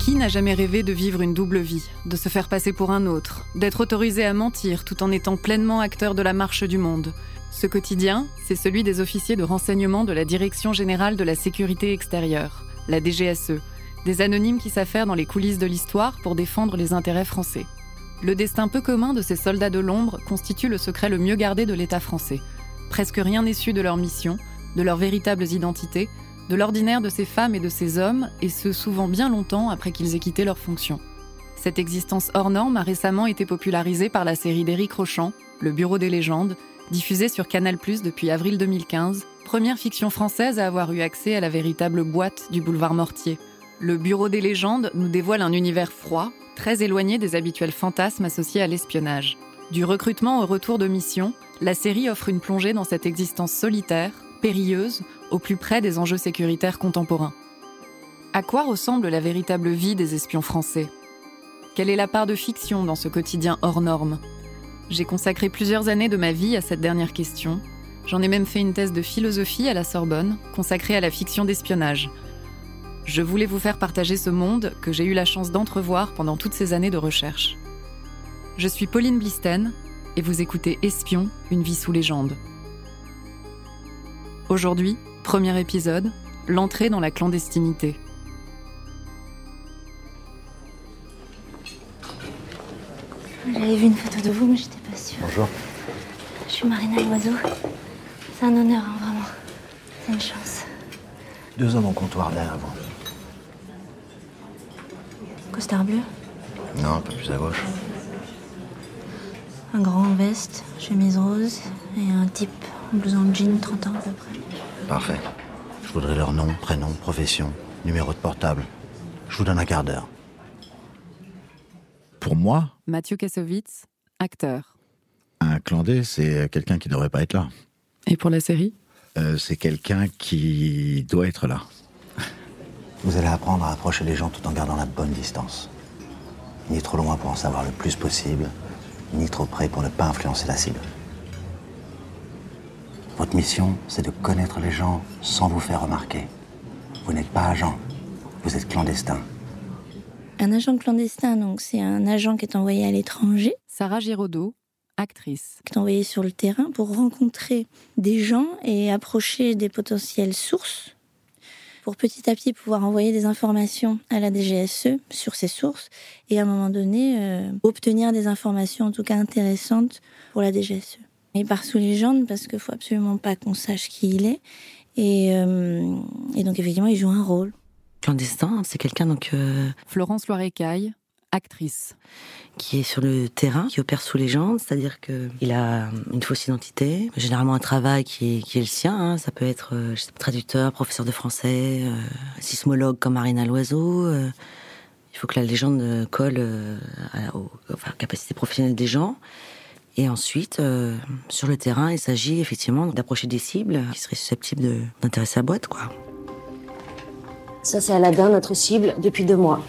Qui n'a jamais rêvé de vivre une double vie, de se faire passer pour un autre, d'être autorisé à mentir tout en étant pleinement acteur de la marche du monde? Ce quotidien, c'est celui des officiers de renseignement de la Direction générale de la sécurité extérieure, la DGSE, des anonymes qui s'affairent dans les coulisses de l'histoire pour défendre les intérêts français. Le destin peu commun de ces soldats de l'ombre constitue le secret le mieux gardé de l'État français. Presque rien n'est su de leur mission, de leurs véritables identités, de l'ordinaire de ces femmes et de ces hommes, et ce souvent bien longtemps après qu'ils aient quitté leur fonction. Cette existence hors norme a récemment été popularisée par la série d'Éric Rochant, Le Bureau des légendes, diffusée sur Canal depuis avril 2015, première fiction française à avoir eu accès à la véritable boîte du boulevard Mortier. Le Bureau des légendes nous dévoile un univers froid, très éloigné des habituels fantasmes associés à l'espionnage. Du recrutement au retour de mission, la série offre une plongée dans cette existence solitaire, périlleuse, au plus près des enjeux sécuritaires contemporains. À quoi ressemble la véritable vie des espions français? Quelle est la part de fiction dans ce quotidien hors norme? J'ai consacré plusieurs années de ma vie à cette dernière question. J'en ai même fait une thèse de philosophie à la Sorbonne, consacrée à la fiction d'espionnage. Je voulais vous faire partager ce monde que j'ai eu la chance d'entrevoir pendant toutes ces années de recherche. Je suis Pauline Blisten et vous écoutez Espion, une vie sous légende. Aujourd'hui, premier épisode, l'entrée dans la clandestinité. J'avais vu une photo de vous, mais j'étais pas sûre. Bonjour. Je suis Marina Loiseau. C'est un honneur, hein, vraiment. C'est une chance. Deux hommes au comptoir derrière vous. Costard bleu, Non, un peu plus à gauche. un grand en veste, chemise rose et un type en blouson jean, 30 ans à peu près. Parfait. Je voudrais leur nom, prénom, profession, numéro de portable. Je vous donne un quart d'heure. Pour moi, Mathieu Kassovitz, acteur. un clandé, c'est quelqu'un qui ne devrait pas être là. Et pour la série? Euh, c'est quelqu'un qui doit être là. Vous allez apprendre à approcher les gens tout en gardant la bonne distance. Ni trop loin pour en savoir le plus possible, ni trop près pour ne pas influencer la cible. Votre mission, c'est de connaître les gens sans vous faire remarquer. Vous n'êtes pas agent, vous êtes clandestin. Un agent clandestin, donc, c'est un agent qui est envoyé à l'étranger, Sarah Giraudot, actrice. qui est envoyé sur le terrain pour rencontrer des gens et approcher des potentielles sources, pour petit à petit pouvoir envoyer des informations à la DGSE sur ces sources et à un moment donné euh, obtenir des informations en tout cas intéressantes pour la DGSE. Il part sous légende parce qu'il faut absolument pas qu'on sache qui il est et, euh, et donc effectivement il joue un rôle. Clandestin, c'est quelqu'un donc euh, Florence Loirecaille, actrice. qui est sur le terrain, qui opère sous légende, c'est-à-dire que il a une fausse identité, généralement un travail qui est, qui est le sien. hein. Ça peut être euh, je sais pas, traducteur, professeur de français, euh, sismologue comme Marina Loiseau. euh. il faut que la légende colle euh, à, aux enfin, capacités professionnelles des gens. Et ensuite, euh, sur le terrain, il s'agit effectivement d'approcher des cibles qui seraient susceptibles d'intéresser la boîte, quoi. Ça, c'est Aladdin, notre cible, depuis deux mois.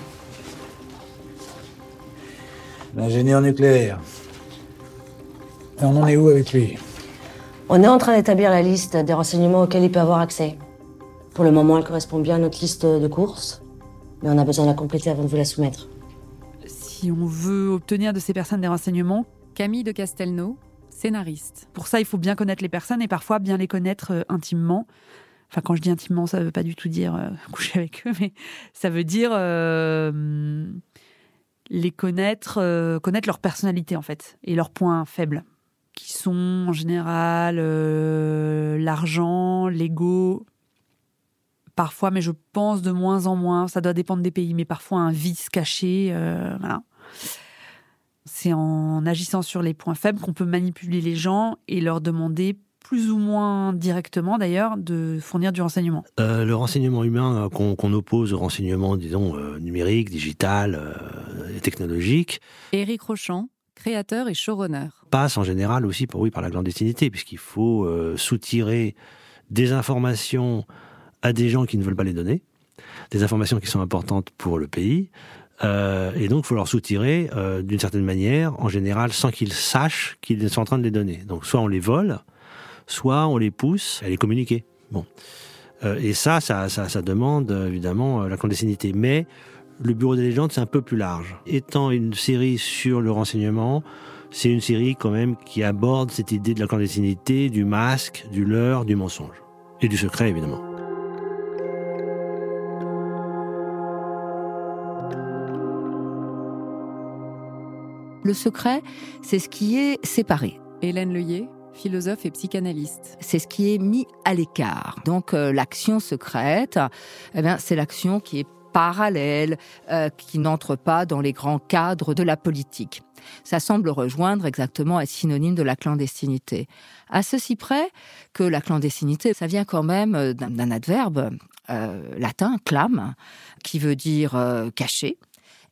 L'ingénieur nucléaire. Et on en est où avec lui? On est en train d'établir la liste des renseignements auxquels il peut avoir accès. Pour le moment, elle correspond bien à notre liste de courses, mais on a besoin de la compléter avant de vous la soumettre. Si on veut obtenir de ces personnes des renseignements, Camille de Castelnau, scénariste. Pour ça, il faut bien connaître les personnes et parfois bien les connaître euh, intimement. Enfin, quand je dis intimement, ça ne veut pas du tout dire euh, coucher avec eux, mais ça veut dire euh, les connaître, connaître leur personnalité en fait et leurs points faibles, qui sont en général l'argent, l'ego. Parfois, mais je pense de moins en moins, ça doit dépendre des pays, mais parfois un vice caché. voilà. C'est en agissant sur les points faibles qu'on peut manipuler les gens et leur demander plus ou moins directement d'ailleurs de fournir du renseignement. Euh, le renseignement humain euh, qu'on oppose au renseignement, disons, euh, numérique, digital euh, et technologique, Éric Rochant, créateur et showrunner. passe en général aussi pour, oui, par la clandestinité, puisqu'il faut euh, soutirer des informations à des gens qui ne veulent pas les donner, des informations qui sont importantes pour le pays, euh, et donc il faut leur soutirer euh, d'une certaine manière, en général, sans qu'ils sachent qu'ils sont en train de les donner. Donc soit on les vole, soit on les pousse à les communiquer. Bon. Euh, et ça, ça, ça, ça demande évidemment euh, la clandestinité. Mais le Bureau des légendes, c'est un peu plus large. Étant une série sur le renseignement, c'est une série quand même qui aborde cette idée de la clandestinité, du masque, du leurre, du mensonge. Et du secret, évidemment. Le secret, c'est ce qui est séparé. Hélène Leuillet, philosophe et psychanalyste. C'est ce qui est mis à l'écart. Donc euh, l'action secrète, eh bien, c'est l'action qui est parallèle, euh, qui n'entre pas dans les grands cadres de la politique. Ça semble rejoindre exactement être synonyme de la clandestinité. À ceci près que la clandestinité, ça vient quand même euh, d'un adverbe latin, clam, qui veut dire caché,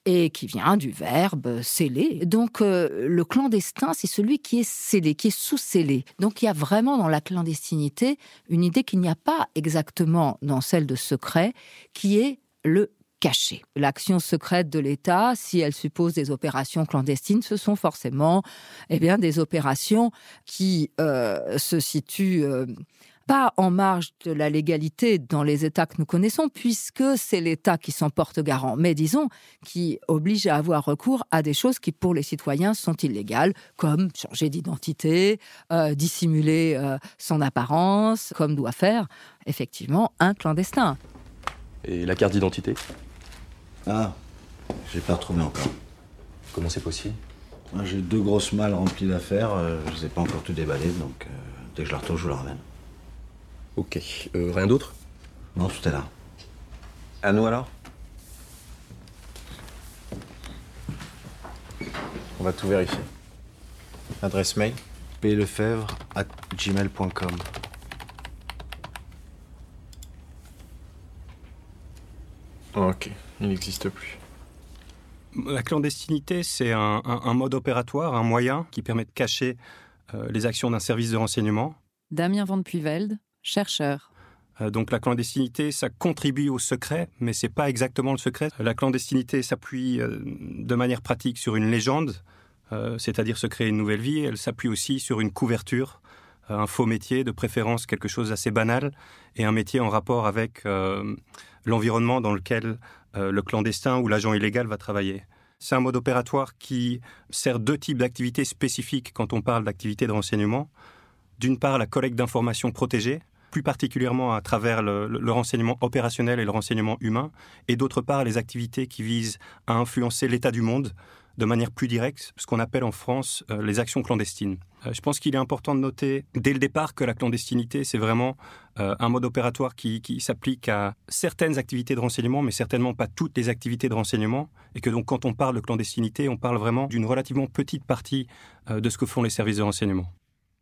et qui vient du verbe sceller. Donc euh, le clandestin, c'est celui qui est scellé, qui est sous-scellé. Donc il y a vraiment dans la clandestinité une idée qu'il n'y a pas exactement dans celle de secret, qui est le caché. L'action secrète de l'État, si elle suppose des opérations clandestines, ce sont forcément eh bien, des opérations qui euh, se situent euh, pas en marge de la légalité dans les États que nous connaissons, puisque c'est l'État qui s'en porte garant, mais disons qui oblige à avoir recours à des choses qui pour les citoyens sont illégales, comme changer d'identité, euh, dissimuler euh, son apparence, comme doit faire effectivement un clandestin. Et la carte d'identité? Ah, j'ai pas retrouvé encore. Comment c'est possible? J'ai deux grosses malles remplies d'affaires, euh, je les ai pas encore tout déballé, donc dès que je la retrouve, je vous la ramène. Ok. Euh, rien d'autre? Non, tout est là. À nous alors? On va tout vérifier. Adresse mail plefebvre at gmail.com. Ok, il n'existe plus. La clandestinité, c'est un, mode opératoire, un moyen qui permet de cacher euh, les actions d'un service de renseignement. Damien Van Puyvelde, chercheur. Euh, donc la clandestinité, ça contribue au secret, mais c'est pas exactement le secret. La clandestinité s'appuie euh, de manière pratique sur une légende, euh, c'est-à-dire se créer une nouvelle vie. Elle s'appuie aussi sur une couverture, un faux métier, de préférence quelque chose d'assez banal, et un métier en rapport avec l'environnement dans lequel le clandestin ou l'agent illégal va travailler. C'est un mode opératoire qui sert deux types d'activités spécifiques quand on parle d'activités de renseignement. D'une part, la collecte d'informations protégées, plus particulièrement à travers le, renseignement opérationnel et le renseignement humain, et d'autre part les activités qui visent à influencer l'état du monde de manière plus directe, ce qu'on appelle en France euh, les actions clandestines. Euh, je pense qu'il est important de noter dès le départ que la clandestinité, c'est vraiment euh, un mode opératoire qui, qui s'applique à certaines activités de renseignement, mais certainement pas toutes les activités de renseignement, et que donc quand on parle de clandestinité, on parle vraiment d'une relativement petite partie de ce que font les services de renseignement.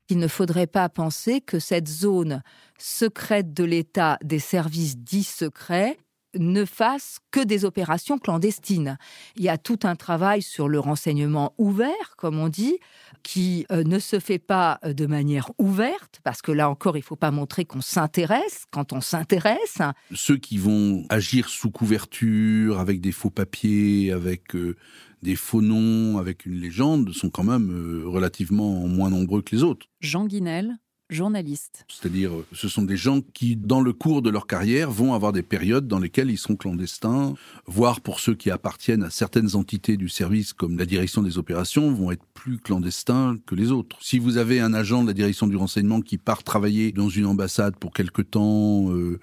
Il ne faudrait pas penser que cette zone secrète de l'État des services dits secrets ne fasse que des opérations clandestines. Il y a tout un travail sur le renseignement ouvert, comme on dit, qui euh, ne se fait pas euh, de manière ouverte, parce que là encore, il ne faut pas montrer qu'on s'intéresse quand on s'intéresse. Ceux qui vont agir sous couverture, avec des faux papiers, avec euh, des faux noms avec une légende sont quand même euh, relativement moins nombreux que les autres. Jean Guinel, journaliste. C'est-à-dire, euh, ce sont des gens qui, dans le cours de leur carrière, vont avoir des périodes dans lesquelles ils seront clandestins, voire pour ceux qui appartiennent à certaines entités du service, comme la direction des opérations, vont être plus clandestins que les autres. Si vous avez un agent de la direction du renseignement qui part travailler dans une ambassade pour quelque temps, euh,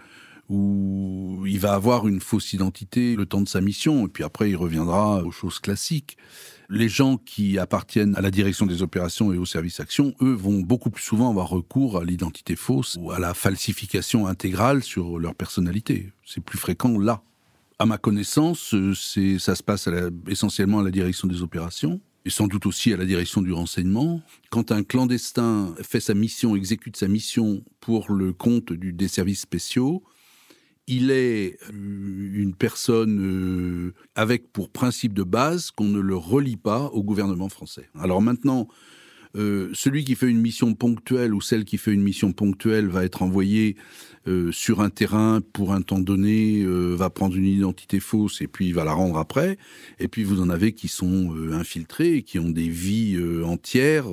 il va avoir une fausse identité le temps de sa mission, et puis après il reviendra aux choses classiques. Les gens qui appartiennent à la direction des opérations et au service action, eux, vont beaucoup plus souvent avoir recours à l'identité fausse ou à la falsification intégrale sur leur personnalité. C'est plus fréquent là. À ma connaissance, c'est, ça se passe essentiellement à la direction des opérations et sans doute aussi à la direction du renseignement. Quand un clandestin fait sa mission, exécute sa mission pour le compte du, des services spéciaux, il est euh, une personne euh, avec pour principe de base qu'on ne le relie pas au gouvernement français. Alors maintenant, euh, celui qui fait une mission ponctuelle ou celle qui fait une mission ponctuelle va être envoyé sur un terrain pour un temps donné, va prendre une identité fausse et puis va la rendre après. Et puis vous en avez qui sont infiltrés, qui ont des vies entières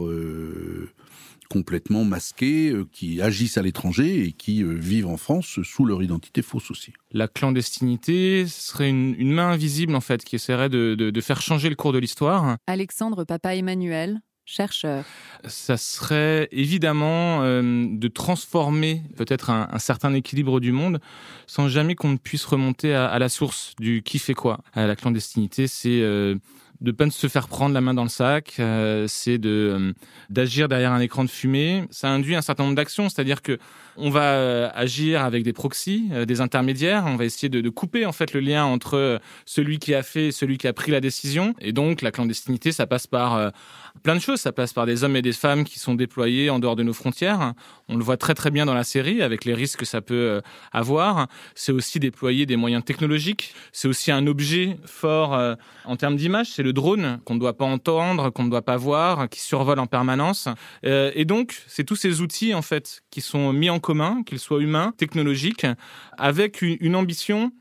complètement masqués, euh, qui agissent à l'étranger et qui euh, vivent en France sous leur identité fausse aussi. La clandestinité serait une, une main invisible en fait qui essaierait de, de- de faire changer le cours de l'histoire. Alexandre Papa Emmanuel, chercheur. Ça serait évidemment euh, de transformer peut-être un, un certain équilibre du monde sans jamais qu'on ne puisse remonter à, à la source du qui fait quoi. Euh, la clandestinité, c'est euh, de pas se faire prendre la main dans le sac, euh, c'est de euh, d'agir derrière un écran de fumée. Ça induit un certain nombre d'actions, c'est-à-dire que on va euh, agir avec des proxys, des intermédiaires. On va essayer de, couper en fait le lien entre celui qui a fait et celui qui a pris la décision. Et donc la clandestinité, ça passe par plein de choses. Ça passe par des hommes et des femmes qui sont déployés en dehors de nos frontières. On le voit très très bien dans la série avec les risques que ça peut avoir. C'est aussi déployer des moyens technologiques. C'est aussi un objet fort en termes d'image. C'est drone qu'on ne doit pas entendre, qu'on ne doit pas voir, qui survole en permanence. Euh, et donc, c'est tous ces outils en fait qui sont mis en commun, qu'ils soient humains, technologiques, avec une, ambition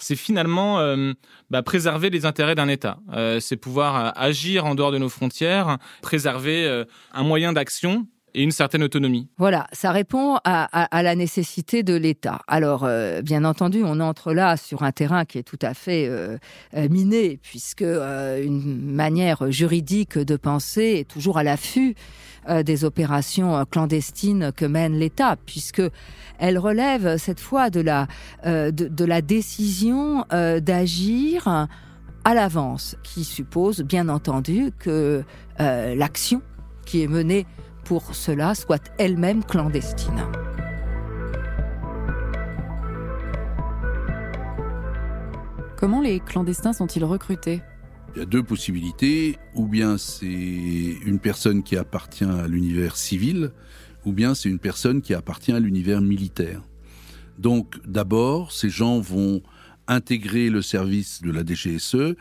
c'est finalement euh, bah, préserver les intérêts d'un État. Euh, c'est pouvoir agir en dehors de nos frontières, préserver un moyen d'action et une certaine autonomie. Voilà, ça répond à, à- la nécessité de l'État. Alors, euh, bien entendu, on entre là sur un terrain qui est tout à fait euh, euh, miné, puisque une manière juridique de penser est toujours à l'affût des opérations clandestines que mène l'État, puisque elle relève cette fois de la, de, la décision d'agir à l'avance, qui suppose bien entendu que l'action qui est menée pour cela soit elle-même clandestine. Comment les clandestins sont-ils recrutés? Il y a deux possibilités, ou bien c'est une personne qui appartient à l'univers civil, ou bien c'est une personne qui appartient à l'univers militaire. Donc d'abord, ces gens vont intégrer le service de la DGSE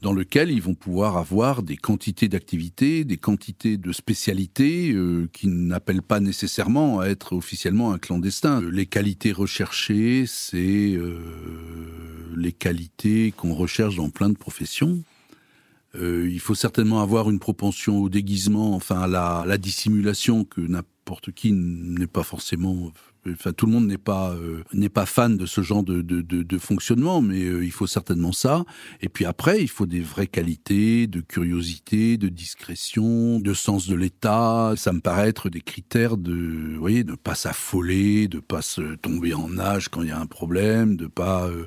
dans lequel ils vont pouvoir avoir des quantités d'activités, des quantités de spécialités euh, qui n'appellent pas nécessairement à être officiellement un clandestin. Les qualités recherchées, c'est euh, les qualités qu'on recherche dans plein de professions. Euh, il faut certainement avoir une propension au déguisement, enfin à la, la dissimulation que n'importe qui n'est pas forcément. Enfin, tout le monde n'est pas euh, pas fan de ce genre de, de, de, fonctionnement, mais euh, il faut certainement ça. Et puis après, il faut des vraies qualités de curiosité, de discrétion, de sens de l'état. Ça me paraît être des critères de, vous voyez, de pas s'affoler, de pas se tomber en nage quand il y a un problème, de pas euh,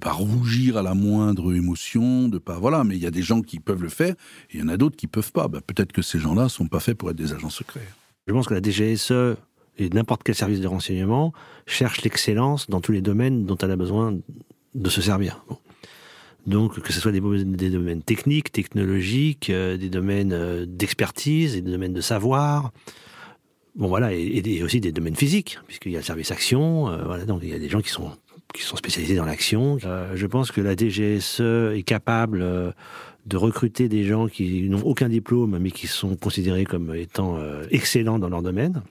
pas rougir à la moindre émotion, de pas voilà. Mais il y a des gens qui peuvent le faire, et il y en a d'autres qui peuvent pas. Bah, peut-être que ces gens-là sont pas faits pour être des agents secrets. Je pense que la DGSE et n'importe quel service de renseignement cherche l'excellence dans tous les domaines dont elle a besoin de se servir. Donc, que ce soit des, domaines techniques, technologiques, euh, des domaines euh, d'expertise, des domaines de savoir, bon voilà, et, et aussi des domaines physiques, puisqu'il y a le service action, euh, donc il y a des gens qui sont qui sont spécialisés dans l'action. Je pense que la DGSE est capable de recruter des gens qui n'ont aucun diplôme, mais qui sont considérés comme étant excellents dans leur domaine.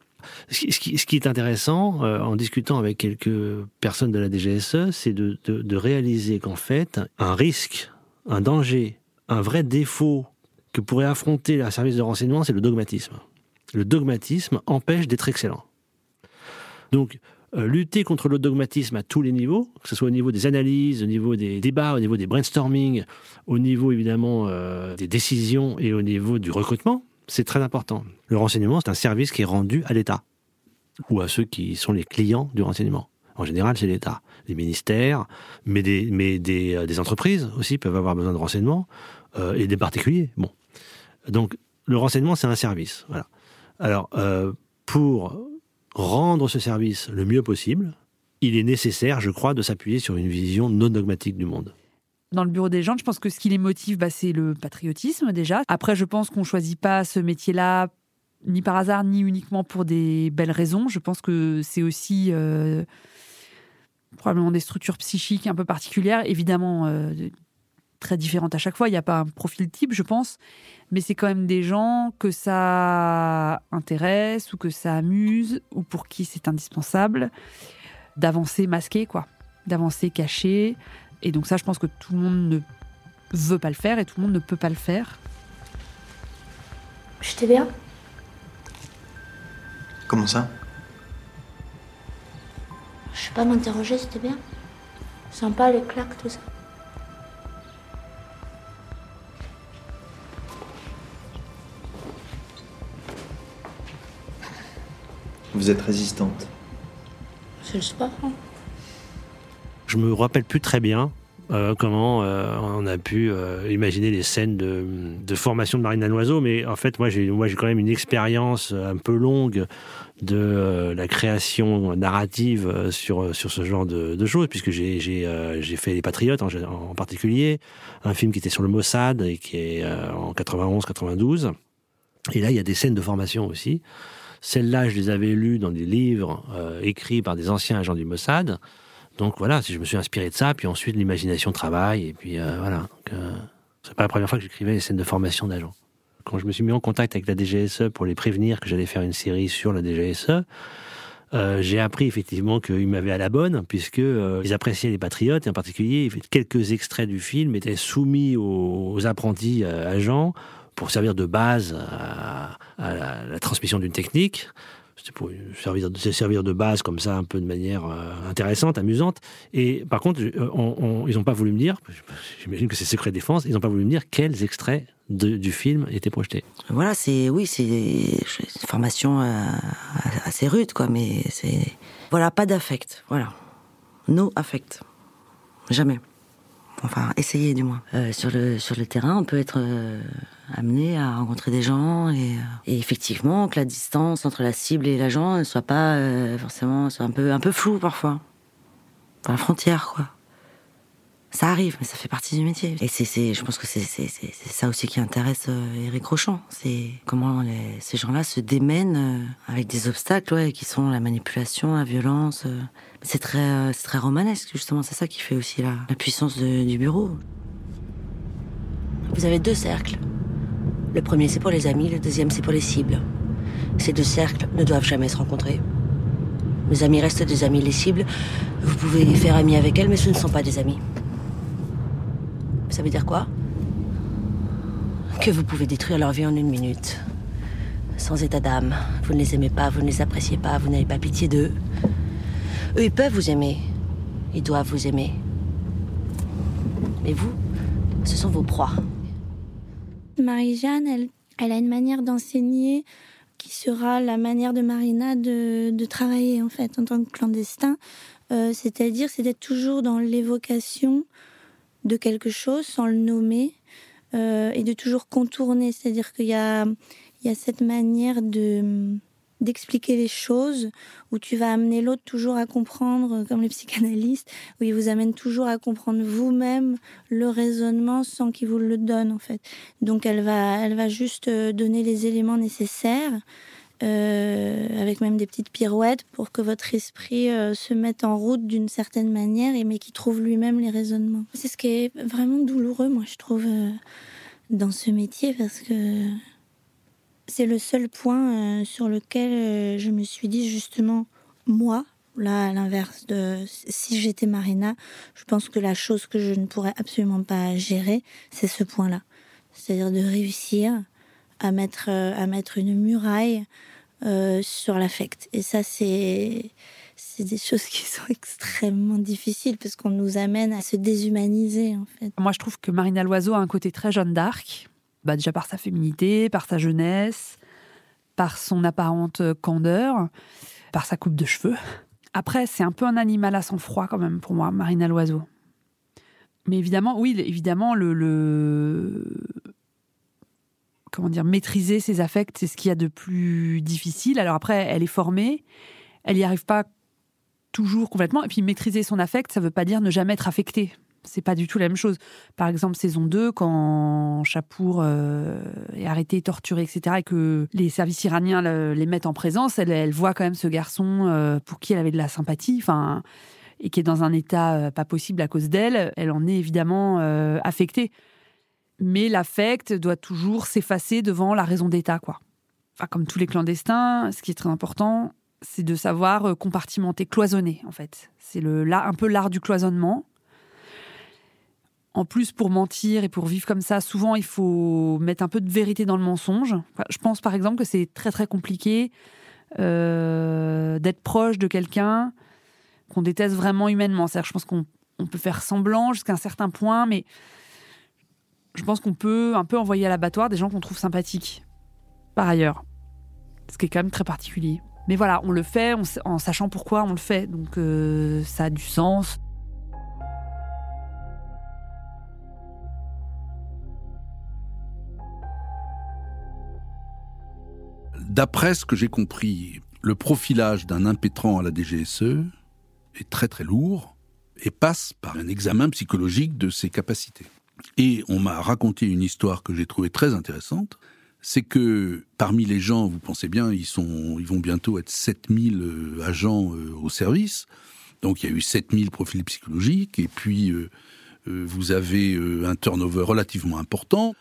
Ce qui, est intéressant, euh, en discutant avec quelques personnes de la DGSE, c'est de réaliser qu'en fait, un risque, un danger, un vrai défaut que pourrait affronter un service de renseignement, c'est le dogmatisme. Le dogmatisme empêche d'être excellent. Donc, euh, lutter contre le dogmatisme à tous les niveaux, que ce soit au niveau des analyses, au niveau des débats, au niveau des brainstorming, au niveau évidemment euh, des décisions et au niveau du recrutement, c'est très important. Le renseignement, c'est un service qui est rendu à l'État ou à ceux qui sont les clients du renseignement. En général, c'est l'État, les ministères, mais des, euh, entreprises aussi peuvent avoir besoin de renseignements euh, et des particuliers. Donc le renseignement, c'est un service. Alors, euh, pour rendre ce service le mieux possible, il est nécessaire, je crois, de s'appuyer sur une vision non dogmatique du monde. Dans le bureau des gens, je pense que ce qui les motive, bah, c'est le patriotisme déjà. Après, je pense qu'on choisit pas ce métier-là ni par hasard, ni uniquement pour des belles raisons. Je pense que c'est aussi euh, probablement des structures psychiques un peu particulières, évidemment euh, très différentes à chaque fois. Il n'y a pas un profil type, je pense, mais c'est quand même des gens que ça intéresse ou que ça amuse ou pour qui c'est indispensable d'avancer masqué, quoi, d'avancer caché. Et donc ça, je pense que tout le monde ne veut pas le faire et tout le monde ne peut pas le faire. J'étais bien Comment ça? Je sais pas, m'interroger, c'était bien. Sympa les claques, tout ça. Vous êtes résistante. C'est le sport. hein. Je me rappelle plus très bien euh, comment euh, on a pu euh, imaginer les scènes de, de formation de Marina Noiseau, mais en fait, moi, j'ai quand même une expérience un peu longue de la création narrative sur ce genre de, choses, puisque j'ai fait Les Patriotes en, particulier, un film qui était sur le Mossad et qui est en 91-92. Et là, il y a des scènes de formation aussi. Celles-là, je les avais lues dans des livres écrits par des anciens agents du Mossad. Donc voilà, je me suis inspiré de ça, puis ensuite l'imagination travaille, et puis euh, voilà. Donc, euh, c'est pas la première fois que j'écrivais les scènes de formation d'agents. Quand je me suis mis en contact avec la DGSE pour les prévenir que j'allais faire une série sur la DGSE, euh, j'ai appris effectivement qu'ils m'avaient à la bonne, puisque euh, appréciaient les patriotes, et en particulier quelques extraits du film étaient soumis aux, apprentis agents pour servir de base à, la transmission d'une technique. Pour servir, se servir de base comme ça, un peu de manière euh, intéressante, amusante. Et par contre, euh, on- on- ils n'ont pas voulu me dire, j'imagine que c'est secret défense, ils n'ont pas voulu me dire quels extraits de- du film étaient projetés. Voilà, c'est oui, c'est une formation euh, assez rude, quoi, mais c'est voilà, pas d'affect, voilà, no affect, jamais. Enfin, essayez du moins. Euh, sur le sur le terrain, on peut être euh, amené à rencontrer des gens et, euh, et effectivement que la distance entre la cible et l'agent ne soit pas euh, forcément soit un peu un peu floue parfois, dans la frontière, quoi. Ça arrive, mais ça fait partie du métier. Et c'est, je pense que c'est, ça aussi qui intéresse euh, Eric Rochon. C'est comment ces gens-là se démènent euh, avec des obstacles, qui sont la manipulation, la violence. euh. C'est très, euh, c'est très romanesque, justement. C'est ça qui fait aussi la, puissance du bureau. Vous avez deux cercles. Le premier, c'est pour les amis. Le deuxième, c'est pour les cibles. Ces deux cercles ne doivent jamais se rencontrer. Les amis restent des amis. Les cibles, vous pouvez faire amis avec elles, mais ce ne sont pas des amis. Ça veut dire quoi? Que vous pouvez détruire leur vie en une minute. Sans état d'âme. Vous ne les aimez pas, vous ne les appréciez pas, vous n'avez pas pitié d'eux. Eux, ils peuvent vous aimer. Ils doivent vous aimer. Mais vous, ce sont vos proies. Marie-Jeanne, elle, elle a une manière d'enseigner qui sera la manière de Marina de, de travailler en fait en tant que clandestin. Euh, C'est-à-dire, c'est d'être toujours dans l'évocation de quelque chose sans le nommer euh, et de toujours contourner. C'est-à-dire qu'il y a, y a cette manière de d'expliquer les choses où tu vas amener l'autre toujours à comprendre comme les psychanalystes où il vous amène toujours à comprendre vous-même le raisonnement sans qu'il vous le donne en fait. Donc elle va elle va juste euh, donner les éléments nécessaires euh, avec même des petites pirouettes pour que votre esprit euh, se mette en route d'une certaine manière et mais qui trouve lui-même les raisonnements. C'est ce qui est vraiment douloureux moi je trouve euh, dans ce métier parce que c'est le seul point euh, sur lequel euh, je me suis dit justement, moi, là, à l'inverse de si j'étais Marina, je pense que la chose que je ne pourrais absolument pas gérer, c'est ce point-là. C'est-à-dire de réussir à mettre, euh, à mettre une muraille sur l'affect. Et ça, c'est. C'est des choses qui sont extrêmement difficiles parce qu'on nous amène à se déshumaniser en fait. Moi, je trouve que Marina Loiseau a un côté très Jeanne d'Arc. Bah, déjà par sa féminité, par sa jeunesse, par son apparente candeur, par sa coupe de cheveux. Après, c'est un peu un animal à sang-froid quand même pour moi, Marina Loiseau. Mais évidemment, oui, évidemment, le, comment dire, maîtriser ses affects, c'est ce qu'il y a de plus difficile. Alors après, elle est formée, elle n'y arrive pas toujours complètement. Et puis maîtriser son affect, ça veut pas dire ne jamais être affecté. C'est pas du tout la même chose. Par exemple, saison 2, quand Chapour euh, est arrêté, torturé, etc., et que les services iraniens le- les mettent en présence, elle, voit quand même ce garçon euh, pour qui elle avait de la sympathie, enfin, et qui est dans un état euh, pas possible à cause d'elle. Elle en est évidemment affectée. Mais l'affect doit toujours s'effacer devant la raison d'État, quoi. Enfin, comme tous les clandestins, ce qui est très important, c'est de savoir compartimenter, cloisonner, en fait. C'est le, là, un peu l'art du cloisonnement. En plus, pour mentir et pour vivre comme ça, souvent, il faut mettre un peu de vérité dans le mensonge. Je pense, par exemple, que c'est très, très compliqué euh, d'être proche de quelqu'un qu'on déteste vraiment humainement. C'est-à-dire, je pense qu'on on peut faire semblant jusqu'à un certain point, mais je pense qu'on peut un peu envoyer à l'abattoir des gens qu'on trouve sympathiques, par ailleurs. Ce qui est quand même très particulier. Mais voilà, on le fait en sachant pourquoi on le fait, donc euh, ça a du sens. D'après ce que j'ai compris, le profilage d'un impétrant à la DGSE est très très lourd et passe par un examen psychologique de ses capacités. Et on m'a raconté une histoire que j'ai trouvée très intéressante, c'est que parmi les gens, vous pensez bien, ils, vont bientôt être 7000 euh, agents euh, au service, donc il y a eu 7000 profils psychologiques, et puis euh, vous avez un turnover relativement important.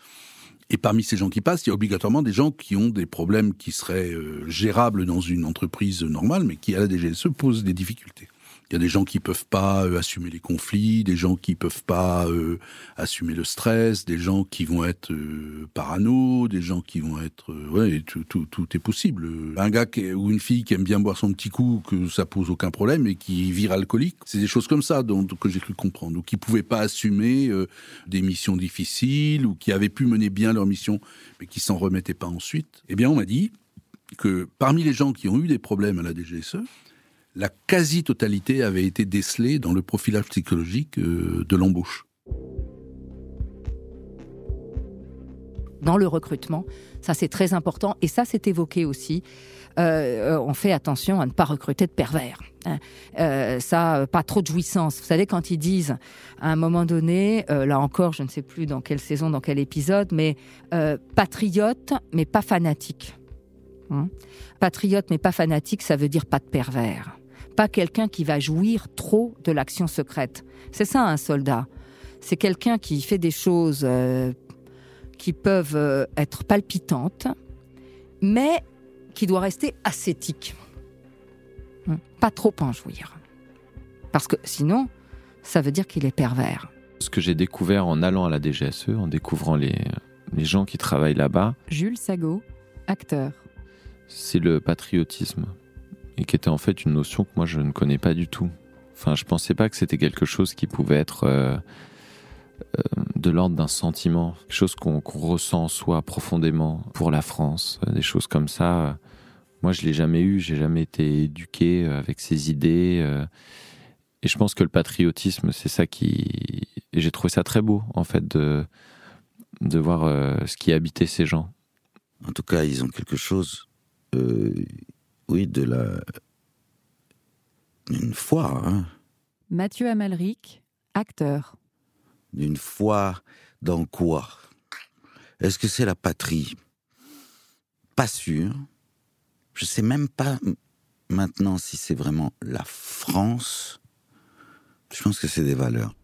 Et parmi ces gens qui passent, il y a obligatoirement des gens qui ont des problèmes qui seraient euh, gérables dans une entreprise normale, mais qui à la DGSE posent des difficultés. Il y a des gens qui peuvent pas euh, assumer les conflits, des gens qui peuvent pas euh, assumer le stress, des gens qui vont être euh, parano, des gens qui vont être euh, ouais, tout, tout, tout est possible. Un gars qui, ou une fille qui aime bien boire son petit coup, que ça pose aucun problème, et qui vire alcoolique, c'est des choses comme ça dont, que j'ai cru comprendre, ou qui pouvaient pas assumer euh, des missions difficiles, ou qui avaient pu mener bien leur mission, mais qui s'en remettaient pas ensuite. Eh bien, on m'a dit que parmi les gens qui ont eu des problèmes à la DGSE, la quasi-totalité avait été décelée dans le profilage psychologique euh, de l'embauche. dans le recrutement. Ça, c'est très important. Et ça, c'est évoqué aussi. Euh, on fait attention à ne pas recruter de pervers. hein. Euh, ça, euh, pas trop de jouissance. Vous savez, quand ils disent, à un moment donné, euh, là encore, je ne sais plus dans quelle saison, dans quel épisode, mais euh, patriote, mais pas fanatique. Hein. Patriote, mais pas fanatique, ça veut dire pas de pervers. Pas quelqu'un qui va jouir trop de l'action secrète. C'est ça, un soldat. C'est quelqu'un qui fait des choses euh, qui peuvent euh, être palpitantes, mais qui doit rester ascétique. Hum, Pas trop en jouir. Parce que sinon, ça veut dire qu'il est pervers. Ce que j'ai découvert en allant à la DGSE, en découvrant les, les gens qui travaillent là-bas, Jules Sago, acteur. c'est le patriotisme. Et qui était en fait une notion que moi je ne connais pas du tout. Enfin, je pensais pas que c'était quelque chose qui pouvait être euh, euh, de l'ordre d'un sentiment, quelque chose qu'on ressent en soi profondément pour la France, euh, des choses comme ça. Moi, je l'ai jamais eu, j'ai jamais été éduqué avec ces idées. et je pense que le patriotisme, c'est ça qui. Et j'ai trouvé ça très beau, en fait, de, de voir ce qui habitait ces gens. En tout cas, ils ont quelque chose, oui, de la. d'une foi, hein, Mathieu Amalric, acteur. d'une foi dans quoi? Est-ce que c'est la patrie? Pas sûr. Je sais même pas maintenant si c'est vraiment la France. Je pense que c'est des valeurs.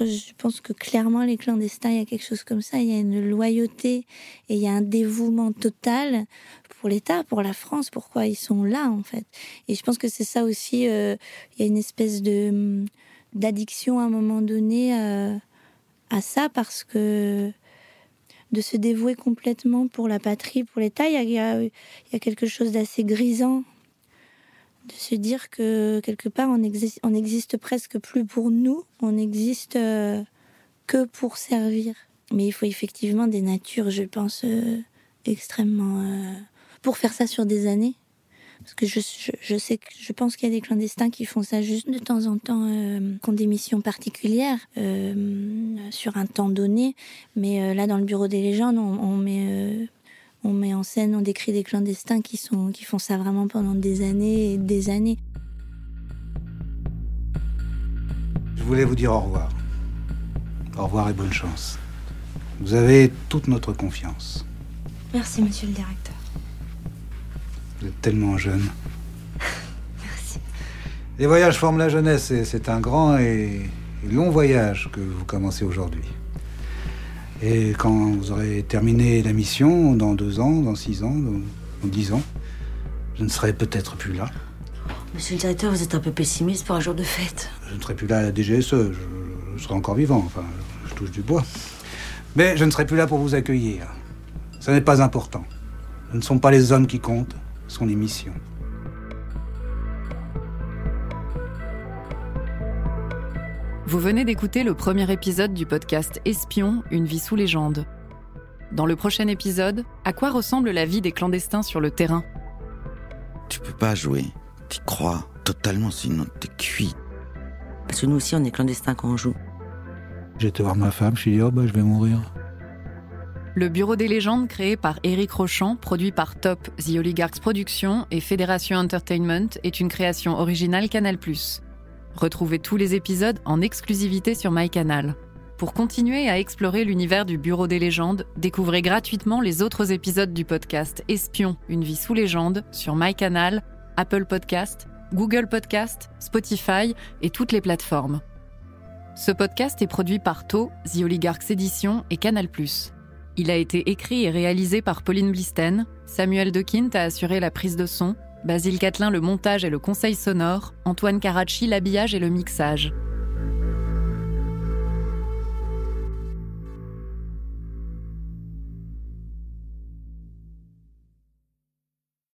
Je pense que clairement, les clandestins, il y a quelque chose comme ça. Il y a une loyauté et il y a un dévouement total pour l'État, pour la France, pourquoi ils sont là, en fait. Et je pense que c'est ça aussi. euh, il y a une espèce de hum, d'addiction à un moment donné euh, à ça parce que de se dévouer complètement pour la patrie, pour l'État, il y a, quelque chose d'assez grisant de se dire que quelque part on existe, on existe presque plus pour nous, on existe euh, que pour servir. Mais il faut effectivement des natures, je pense, euh, extrêmement euh, pour faire ça sur des années. Parce que je, je, sais que je pense qu'il y a des clandestins qui font ça juste de temps en temps, qui ont des missions particulières sur un temps donné. Mais là, dans le bureau des légendes, on, on met on met en scène, on décrit des clandestins qui, sont, qui font ça vraiment pendant des années et des années. Je voulais vous dire au revoir. Au revoir et bonne chance. Vous avez toute notre confiance. Merci, monsieur le directeur. Vous êtes tellement jeune. Les voyages forment la jeunesse et c'est un grand et long voyage que vous commencez aujourd'hui. Et quand vous aurez terminé la mission, dans deux ans, dans six ans, dans, dix ans, je ne serai peut-être plus là. Monsieur le directeur, vous êtes un peu pessimiste pour un jour de fête. Je ne serai plus là à la DGSE. Je, je serai encore vivant. Enfin, je touche du bois. Mais je ne serai plus là pour vous accueillir. Ce n'est pas important. Ce ne sont pas les hommes qui comptent, son émission. Vous venez d'écouter le premier épisode du podcast Espion, une vie sous légende. Dans le prochain épisode, à quoi ressemble la vie des clandestins sur le terrain? Tu peux pas jouer. Tu crois totalement, sinon t'es cuit. Parce que nous aussi, on est clandestins quand on joue. J'ai été voir ma femme, je lui ai dit, oh bah je vais mourir. Le Bureau des légendes, créé par Éric Rochant, produit par Top, The Oligarchs Productions et Fédération Entertainment, est une création originale Canal+. Retrouvez tous les épisodes en exclusivité sur MyCanal. Pour continuer à explorer l'univers du Bureau des légendes, découvrez gratuitement les autres épisodes du podcast Espion, une vie sous légende sur MyCanal, Apple Podcast, Google Podcast, Spotify et toutes les plateformes. Ce podcast est produit par To, The Oligarchs Édition et Canal+. Il a été écrit et réalisé par Pauline Blisten, Samuel Dequint a assuré la prise de son, Basile Catlin le montage et le conseil sonore, Antoine Caracci l'habillage et le mixage.